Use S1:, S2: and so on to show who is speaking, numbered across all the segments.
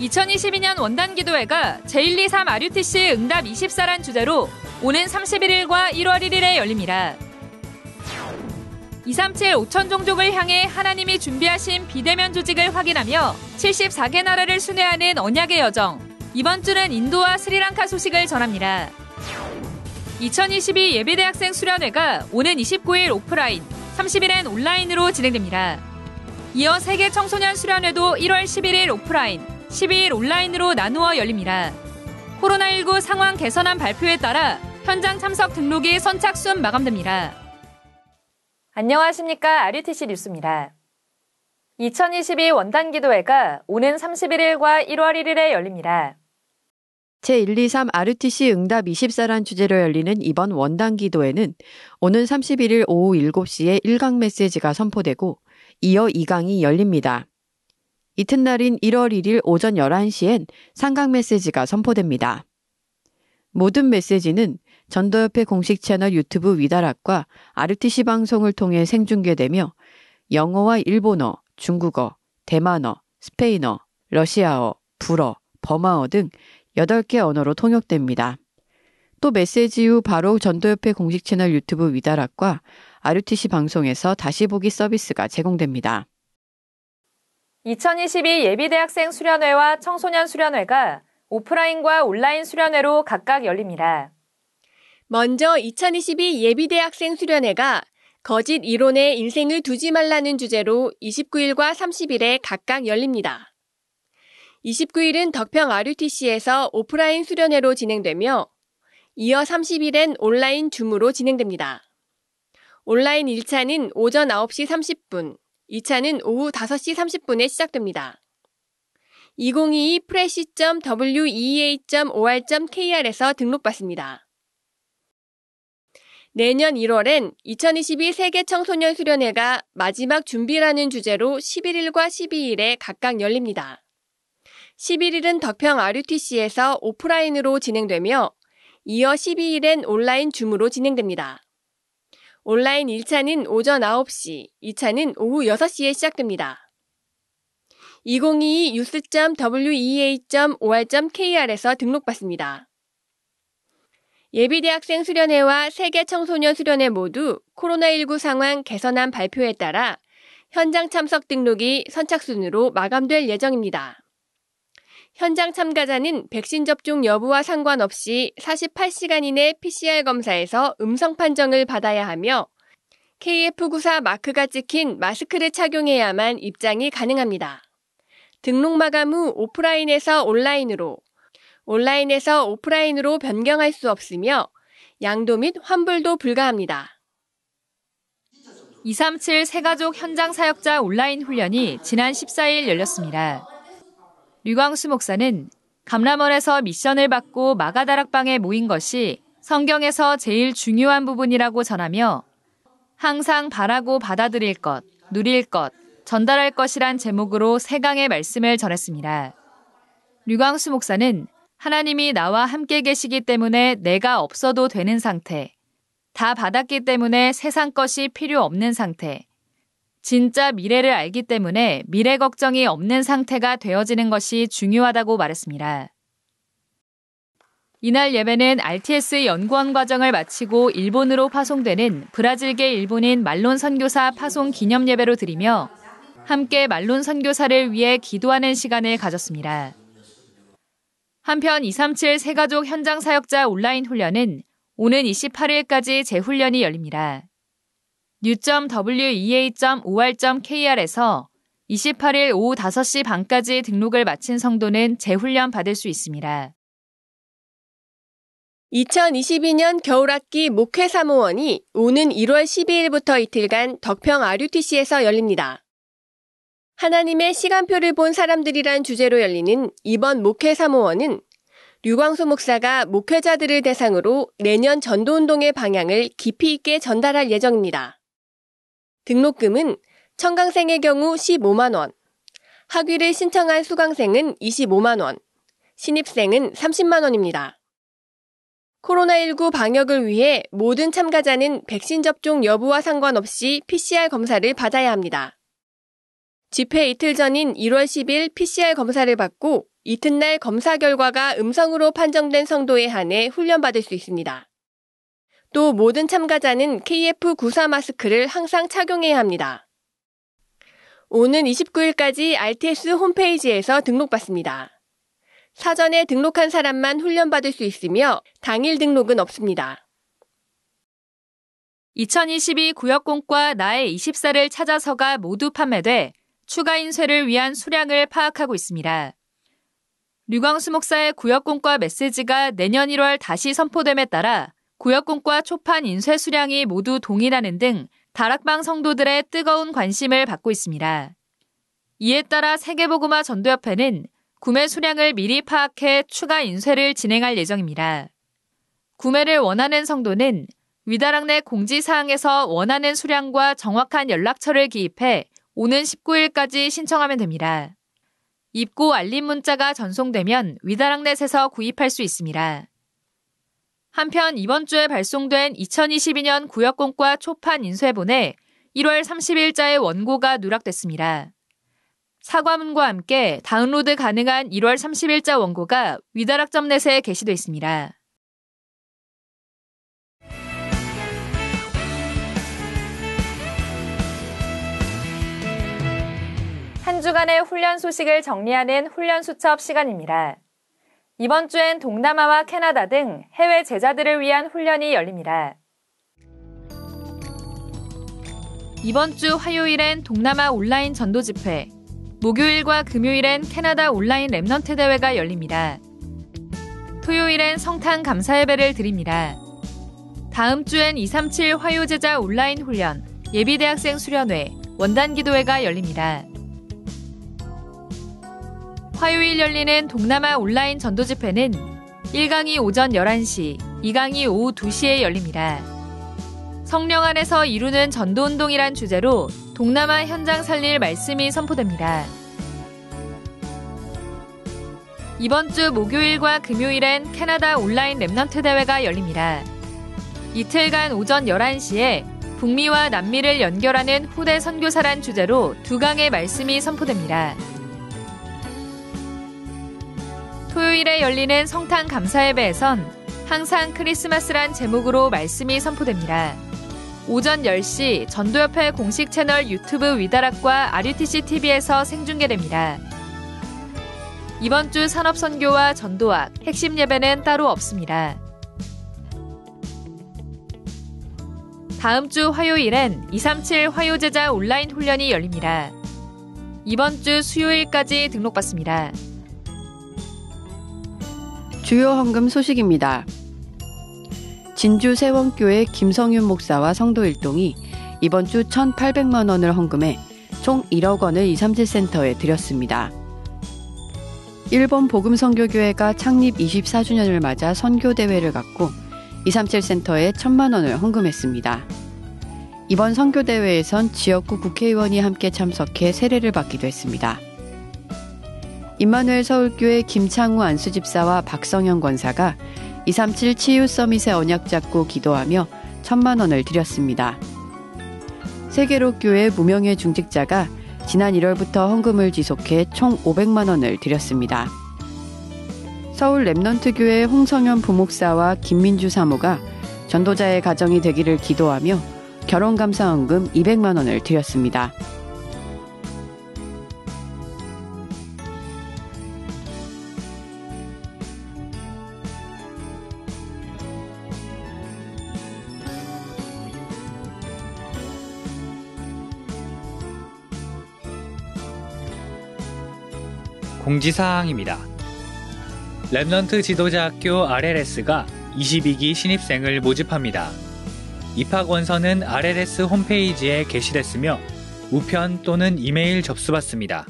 S1: 2022년 원단기도회가 제123 RUTC 응답 24란 주제로 오는 31일과 1월 1일에 열립니다. 237 5천 종족을 향해 하나님이 준비하신 비대면 조직을 확인하며 74개 나라를 순회하는 언약의 여정. 이번 주는 인도와 스리랑카 소식을 전합니다. 2022 예비대학생 수련회가 오는 29일 오프라인, 30일엔 온라인으로 진행됩니다. 이어 세계 청소년 수련회도 1월 11일 오프라인, 12일 온라인으로 나누어 열립니다. 코로나19 상황 개선안 발표에 따라 현장 참석 등록이 선착순 마감됩니다. 안녕하십니까. RUTC 뉴스입니다. 2022 원단기도회가 오는 31일과 1월 1일에 열립니다.
S2: 제123 RUTC 응답 24란 주제로 열리는 이번 원단 기도회는 오는 31일 오후 7시에 1강 메시지가 선포되고 이어 2강이 열립니다. 이튿날인 1월 1일 오전 11시엔 상강 메시지가 선포됩니다. 모든 메시지는 전도협회 공식 채널 유튜브 위다락과 RTC 방송을 통해 생중계되며 영어와 일본어, 중국어, 대만어, 스페인어, 러시아어, 불어, 버마어 등 8개 언어로 통역됩니다. 또 메시지 후 바로 전도협회 공식 채널 유튜브 위다락과 RUTC 방송에서 다시 보기 서비스가 제공됩니다.
S1: 2022 예비대학생 수련회와 청소년 수련회가 오프라인과 온라인 수련회로 각각 열립니다.
S3: 먼저 2022 예비대학생 수련회가 거짓 이론에 인생을 두지 말라는 주제로 29일과 30일에 각각 열립니다. 29일은 덕평 RUTC에서 오프라인 수련회로 진행되며 이어 30일엔 온라인 줌으로 진행됩니다. 온라인 1차는 오전 9시 30분, 2차는 오후 5시 30분에 시작됩니다. 2022 프레시.wea.or.kr에서 등록받습니다. 내년 1월엔 2022 세계 청소년 수련회가 마지막 준비라는 주제로 11일과 12일에 각각 열립니다. 11일은 덕평 RUTC에서 오프라인으로 진행되며 이어 12일엔 온라인 줌으로 진행됩니다. 온라인 1차는 오전 9시, 2차는 오후 6시에 시작됩니다. 2022 news.wea.or.kr에서 등록받습니다. 예비대학생 수련회와 세계 청소년 수련회 모두 코로나19 상황 개선안 발표에 따라 현장 참석 등록이 선착순으로 마감될 예정입니다. 현장 참가자는 백신 접종 여부와 상관없이 48시간 이내 PCR 검사에서 음성 판정을 받아야 하며 KF94 마크가 찍힌 마스크를 착용해야만 입장이 가능합니다. 등록 마감 후 오프라인에서 온라인으로, 온라인에서 오프라인으로 변경할 수 없으며 양도 및 환불도 불가합니다.
S1: 237 세가족 현장 사역자 온라인 훈련이 지난 14일 열렸습니다. 류광수 목사는 감람원에서 미션을 받고 마가다락방에 모인 것이 성경에서 제일 중요한 부분이라고 전하며 항상 바라고 받아들일 것, 누릴 것, 전달할 것이란 제목으로 세강의 말씀을 전했습니다. 류광수 목사는 하나님이 나와 함께 계시기 때문에 내가 없어도 되는 상태, 다 받았기 때문에 세상 것이 필요 없는 상태, 진짜 미래를 알기 때문에 미래 걱정이 없는 상태가 되어지는 것이 중요하다고 말했습니다. 이날 예배는 RTS 연구원 과정을 마치고 일본으로 파송되는 브라질계 일본인 말론 선교사 파송 기념 예배로 드리며 함께 말론 선교사를 위해 기도하는 시간을 가졌습니다. 한편 237 세가족 현장 사역자 온라인 훈련은 오는 28일까지 재훈련이 열립니다. new.wea.or.kr에서 28일 오후 5시 반까지 등록을 마친 성도는 재훈련 받을 수 있습니다.
S3: 2022년 겨울학기 목회 사모원이 오는 1월 12일부터 이틀간 덕평 RUTC에서 열립니다. 하나님의 시간표를 본 사람들이란 주제로 열리는 이번 목회 사모원은 류광수 목사가 목회자들을 대상으로 내년 전도운동의 방향을 깊이 있게 전달할 예정입니다. 등록금은 청강생의 경우 15만원, 학위를 신청한 수강생은 25만원, 신입생은 30만원입니다. 코로나19 방역을 위해 모든 참가자는 백신 접종 여부와 상관없이 PCR 검사를 받아야 합니다. 집회 이틀 전인 1월 10일 PCR 검사를 받고 이튿날 검사 결과가 음성으로 판정된 성도에 한해 훈련받을 수 있습니다. 또 모든 참가자는 KF94 마스크를 항상 착용해야 합니다. 오는 29일까지 RTS 홈페이지에서 등록받습니다. 사전에 등록한 사람만 훈련받을 수 있으며 당일 등록은 없습니다.
S1: 2022 구역공과 나의 24를 찾아서가 모두 판매돼 추가 인쇄를 위한 수량을 파악하고 있습니다. 류광수 목사의 구역공과 메시지가 내년 1월 다시 선포됨에 따라 구역공과 초판 인쇄 수량이 모두 동일하는 등 다락방 성도들의 뜨거운 관심을 받고 있습니다. 이에 따라 세계보그마 전도협회는 구매 수량을 미리 파악해 추가 인쇄를 진행할 예정입니다. 구매를 원하는 성도는 위다락 내 공지사항에서 원하는 수량과 정확한 연락처를 기입해 오는 19일까지 신청하면 됩니다. 입고 알림 문자가 전송되면 위다락넷에서 구입할 수 있습니다. 한편 이번 주에 발송된 2022년 구역공과 초판 인쇄본에 1월 30일자의 원고가 누락됐습니다. 사과문과 함께 다운로드 가능한 1월 30일자 원고가 위다락점넷에 게시돼 있습니다. 한 주간의 훈련 소식을 정리하는 훈련 수첩 시간입니다. 이번 주엔 동남아와 캐나다 등 해외 제자들을 위한 훈련이 열립니다. 이번 주 화요일엔 동남아 온라인 전도 집회, 목요일과 금요일엔 캐나다 온라인 Remnant 대회가 열립니다. 토요일엔 성탄 감사 예배를 드립니다. 다음 주엔 237 화요제자 온라인 훈련, 예비대학생 수련회, 원단 기도회가 열립니다. 화요일 열리는 동남아 온라인 전도 집회는 1강이 오전 11시, 2강이 오후 2시에 열립니다. 성령 안에서 이루는 전도 운동이란 주제로 동남아 현장 살릴 말씀이 선포됩니다. 이번 주 목요일과 금요일엔 캐나다 온라인 Remnant 대회가 열립니다. 이틀간 오전 11시에 북미와 남미를 연결하는 후대 선교사란 주제로 두 강의 말씀이 선포됩니다. 토요일에 열리는 성탄 감사예배에선 항상 크리스마스란 제목으로 말씀이 선포됩니다. 오전 10시 전도협회 공식 채널 유튜브 위다락과 RUTC TV에서 생중계됩니다. 이번 주 산업선교와 전도학, 핵심 예배는 따로 없습니다. 다음 주 화요일엔 237 화요제자 온라인 훈련이 열립니다. 이번 주 수요일까지 등록받습니다.
S2: 주요 헌금 소식입니다. 진주 세원교회 김성윤 목사와 성도 일동이 이번 주 1,800만 원을 헌금해 총 1억 원을 237센터에 드렸습니다. 일본 복음선교교회가 창립 24주년을 맞아 선교대회를 갖고 237센터에 1천만 원을 헌금했습니다. 이번 선교대회에선 지역구 국회의원이 함께 참석해 세례를 받기도 했습니다. 임마누엘 서울교회 김창우 안수집사와 박성현 권사가 237 치유 서밋의 언약 잡고 기도하며 천만 원을 드렸습니다. 세계로 교회 무명의 중직자가 지난 1월부터 헌금을 지속해 총 500만 원을 드렸습니다. 서울 Remnant 교회 홍성현 부목사와 김민주 사모가 전도자의 가정이 되기를 기도하며 결혼 감사 헌금 200만 원을 드렸습니다.
S4: 공지사항입니다. Remnant 지도자학교 RLS가 22기 신입생을 모집합니다. 입학 원서는 RLS 홈페이지에 게시됐으며 우편 또는 이메일 접수받습니다.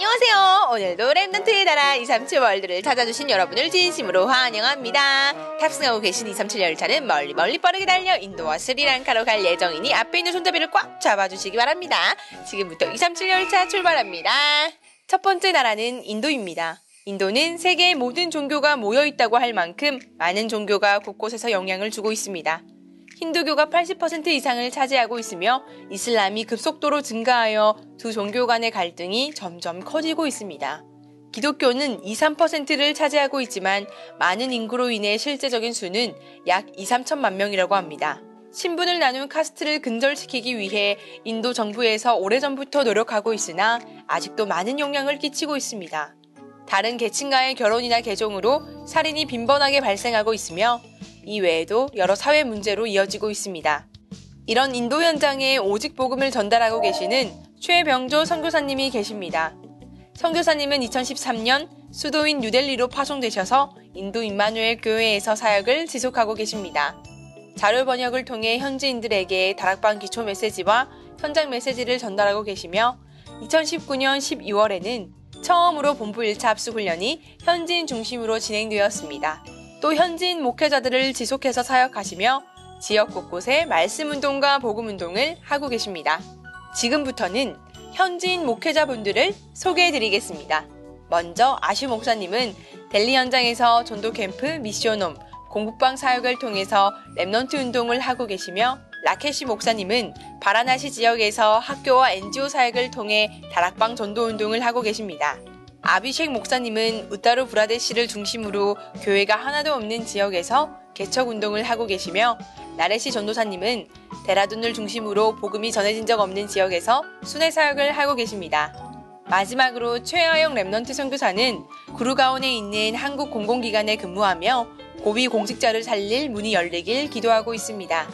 S5: 안녕하세요. 오늘도 Remnant의 나라 237 World를 찾아주신 여러분을 진심으로 환영합니다. 탑승하고 계신 237 열차는 멀리 멀리 빠르게 달려 인도와 스리랑카로 갈 예정이니 앞에 있는 손잡이를 꽉 잡아주시기 바랍니다. 지금부터 237 열차 출발합니다. 첫 번째 나라는 인도입니다. 인도는 세계의 모든 종교가 모여 있다고 할 만큼 많은 종교가 곳곳에서 영향을 주고 있습니다. 힌두교가 80% 이상을 차지하고 있으며 이슬람이 급속도로 증가하여 두 종교 간의 갈등이 점점 커지고 있습니다. 기독교는 2, 3%를 차지하고 있지만 많은 인구로 인해 실제적인 수는 약 2, 3천만 명이라고 합니다. 신분을 나눈 카스트를 근절시키기 위해 인도 정부에서 오래전부터 노력하고 있으나 아직도 많은 영향을 끼치고 있습니다. 다른 계층과의 결혼이나 개종으로 살인이 빈번하게 발생하고 있으며 이 외에도 여러 사회 문제로 이어지고 있습니다. 이런 인도 현장에 오직 복음을 전달하고 계시는 최병조 선교사님이 계십니다. 선교사님은 2013년 수도인 뉴델리로 파송되셔서 인도 임마누엘 교회에서 사역을 지속하고 계십니다. 자료 번역을 통해 현지인들에게 다락방 기초 메시지와 현장 메시지를 전달하고 계시며 2019년 12월에는 처음으로 본부 1차 합수 훈련이 현지인 중심으로 진행되었습니다. 또 현지인 목회자들을 지속해서 사역하시며 지역 곳곳에 말씀 운동과 복음 운동을 하고 계십니다. 지금부터는 현지인 목회자분들을 소개해 드리겠습니다. 먼저 아슈 목사님은 델리 현장에서 전도 캠프 mission home 공부방 사역을 통해서 Remnant 운동을 하고 계시며 라케시 목사님은 바라나시 지역에서 학교와 NGO 사역을 통해 다락방 전도 운동을 하고 계십니다. 아비쉑 목사님은 우타르 프라데시를 중심으로 교회가 하나도 없는 지역에서 개척 운동을 하고 계시며 나레시 전도사님은 데라둔을 중심으로 복음이 전해진 적 없는 지역에서 순회 사역을 하고 계십니다. 마지막으로 최하영 Remnant 선교사는 구루가온에 있는 한국 공공기관에 근무하며 고위 공직자를 살릴 문이 열리길 기도하고 있습니다.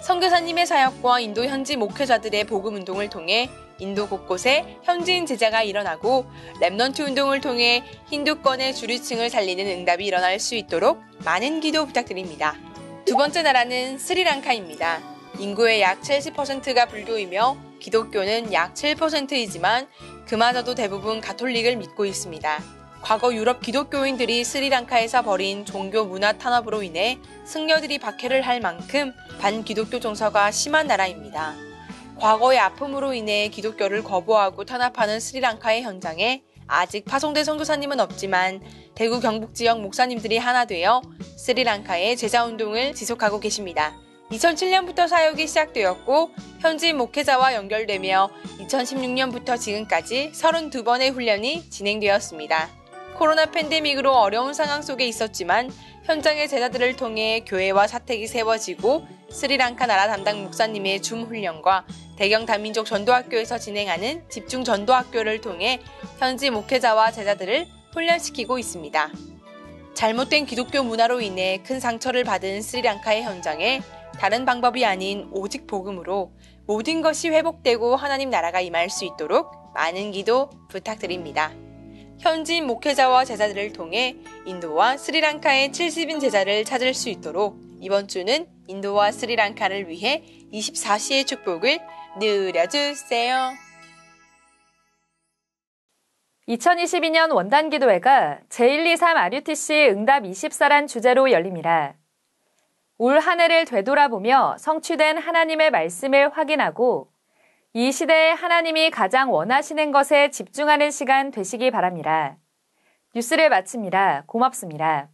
S5: 선교사님의 사역과 인도 현지 목회자들의 복음 운동을 통해 인도 곳곳에 현지인 제자가 일어나고 Remnant 운동을 통해 힌두권의 주류층을 살리는 응답이 일어날 수 있도록 많은 기도 부탁드립니다. 두 번째 나라는 스리랑카입니다. 인구의 약 70%가 불교이며 기독교는 약 7%이지만 그마저도 대부분 가톨릭을 믿고 있습니다. 과거 유럽 기독교인들이 스리랑카에서 벌인 종교 문화 탄압으로 인해 승려들이 박해를 할 만큼 반기독교 정서가 심한 나라입니다. 과거의 아픔으로 인해 기독교를 거부하고 탄압하는 스리랑카의 현장에 아직 파송된 선교사님은 없지만 대구 경북 지역 목사님들이 하나 되어 스리랑카의 제자 운동을 지속하고 계십니다. 2007년부터 사역이 시작되었고 현지 목회자와 연결되며 2016년부터 지금까지 32번의 훈련이 진행되었습니다. 코로나 팬데믹으로 어려운 상황 속에 있었지만 현장의 제자들을 통해 교회와 사택이 세워지고 스리랑카 나라 담당 목사님의 줌 훈련과 대경 다민족 전도학교에서 진행하는 집중 전도학교를 통해 현지 목회자와 제자들을 훈련시키고 있습니다. 잘못된 기독교 문화로 인해 큰 상처를 받은 스리랑카의 현장에 다른 방법이 아닌 오직 복음으로 모든 것이 회복되고 하나님 나라가 임할 수 있도록 많은 기도 부탁드립니다. 현지인 목회자와 제자들을 통해 인도와 스리랑카의 70인 제자를 찾을 수 있도록 이번 주는 인도와 스리랑카를 위해 24시의 축복을 누려주세요.
S1: 2022년 원단 기도회가 제123 RUTC 응답 24란 주제로 열립니다. 올 한 해를 되돌아보며 성취된 하나님의 말씀을 확인하고 이 시대에 하나님이 가장 원하시는 것에 집중하는 시간 되시기 바랍니다. 뉴스를 마칩니다. 고맙습니다.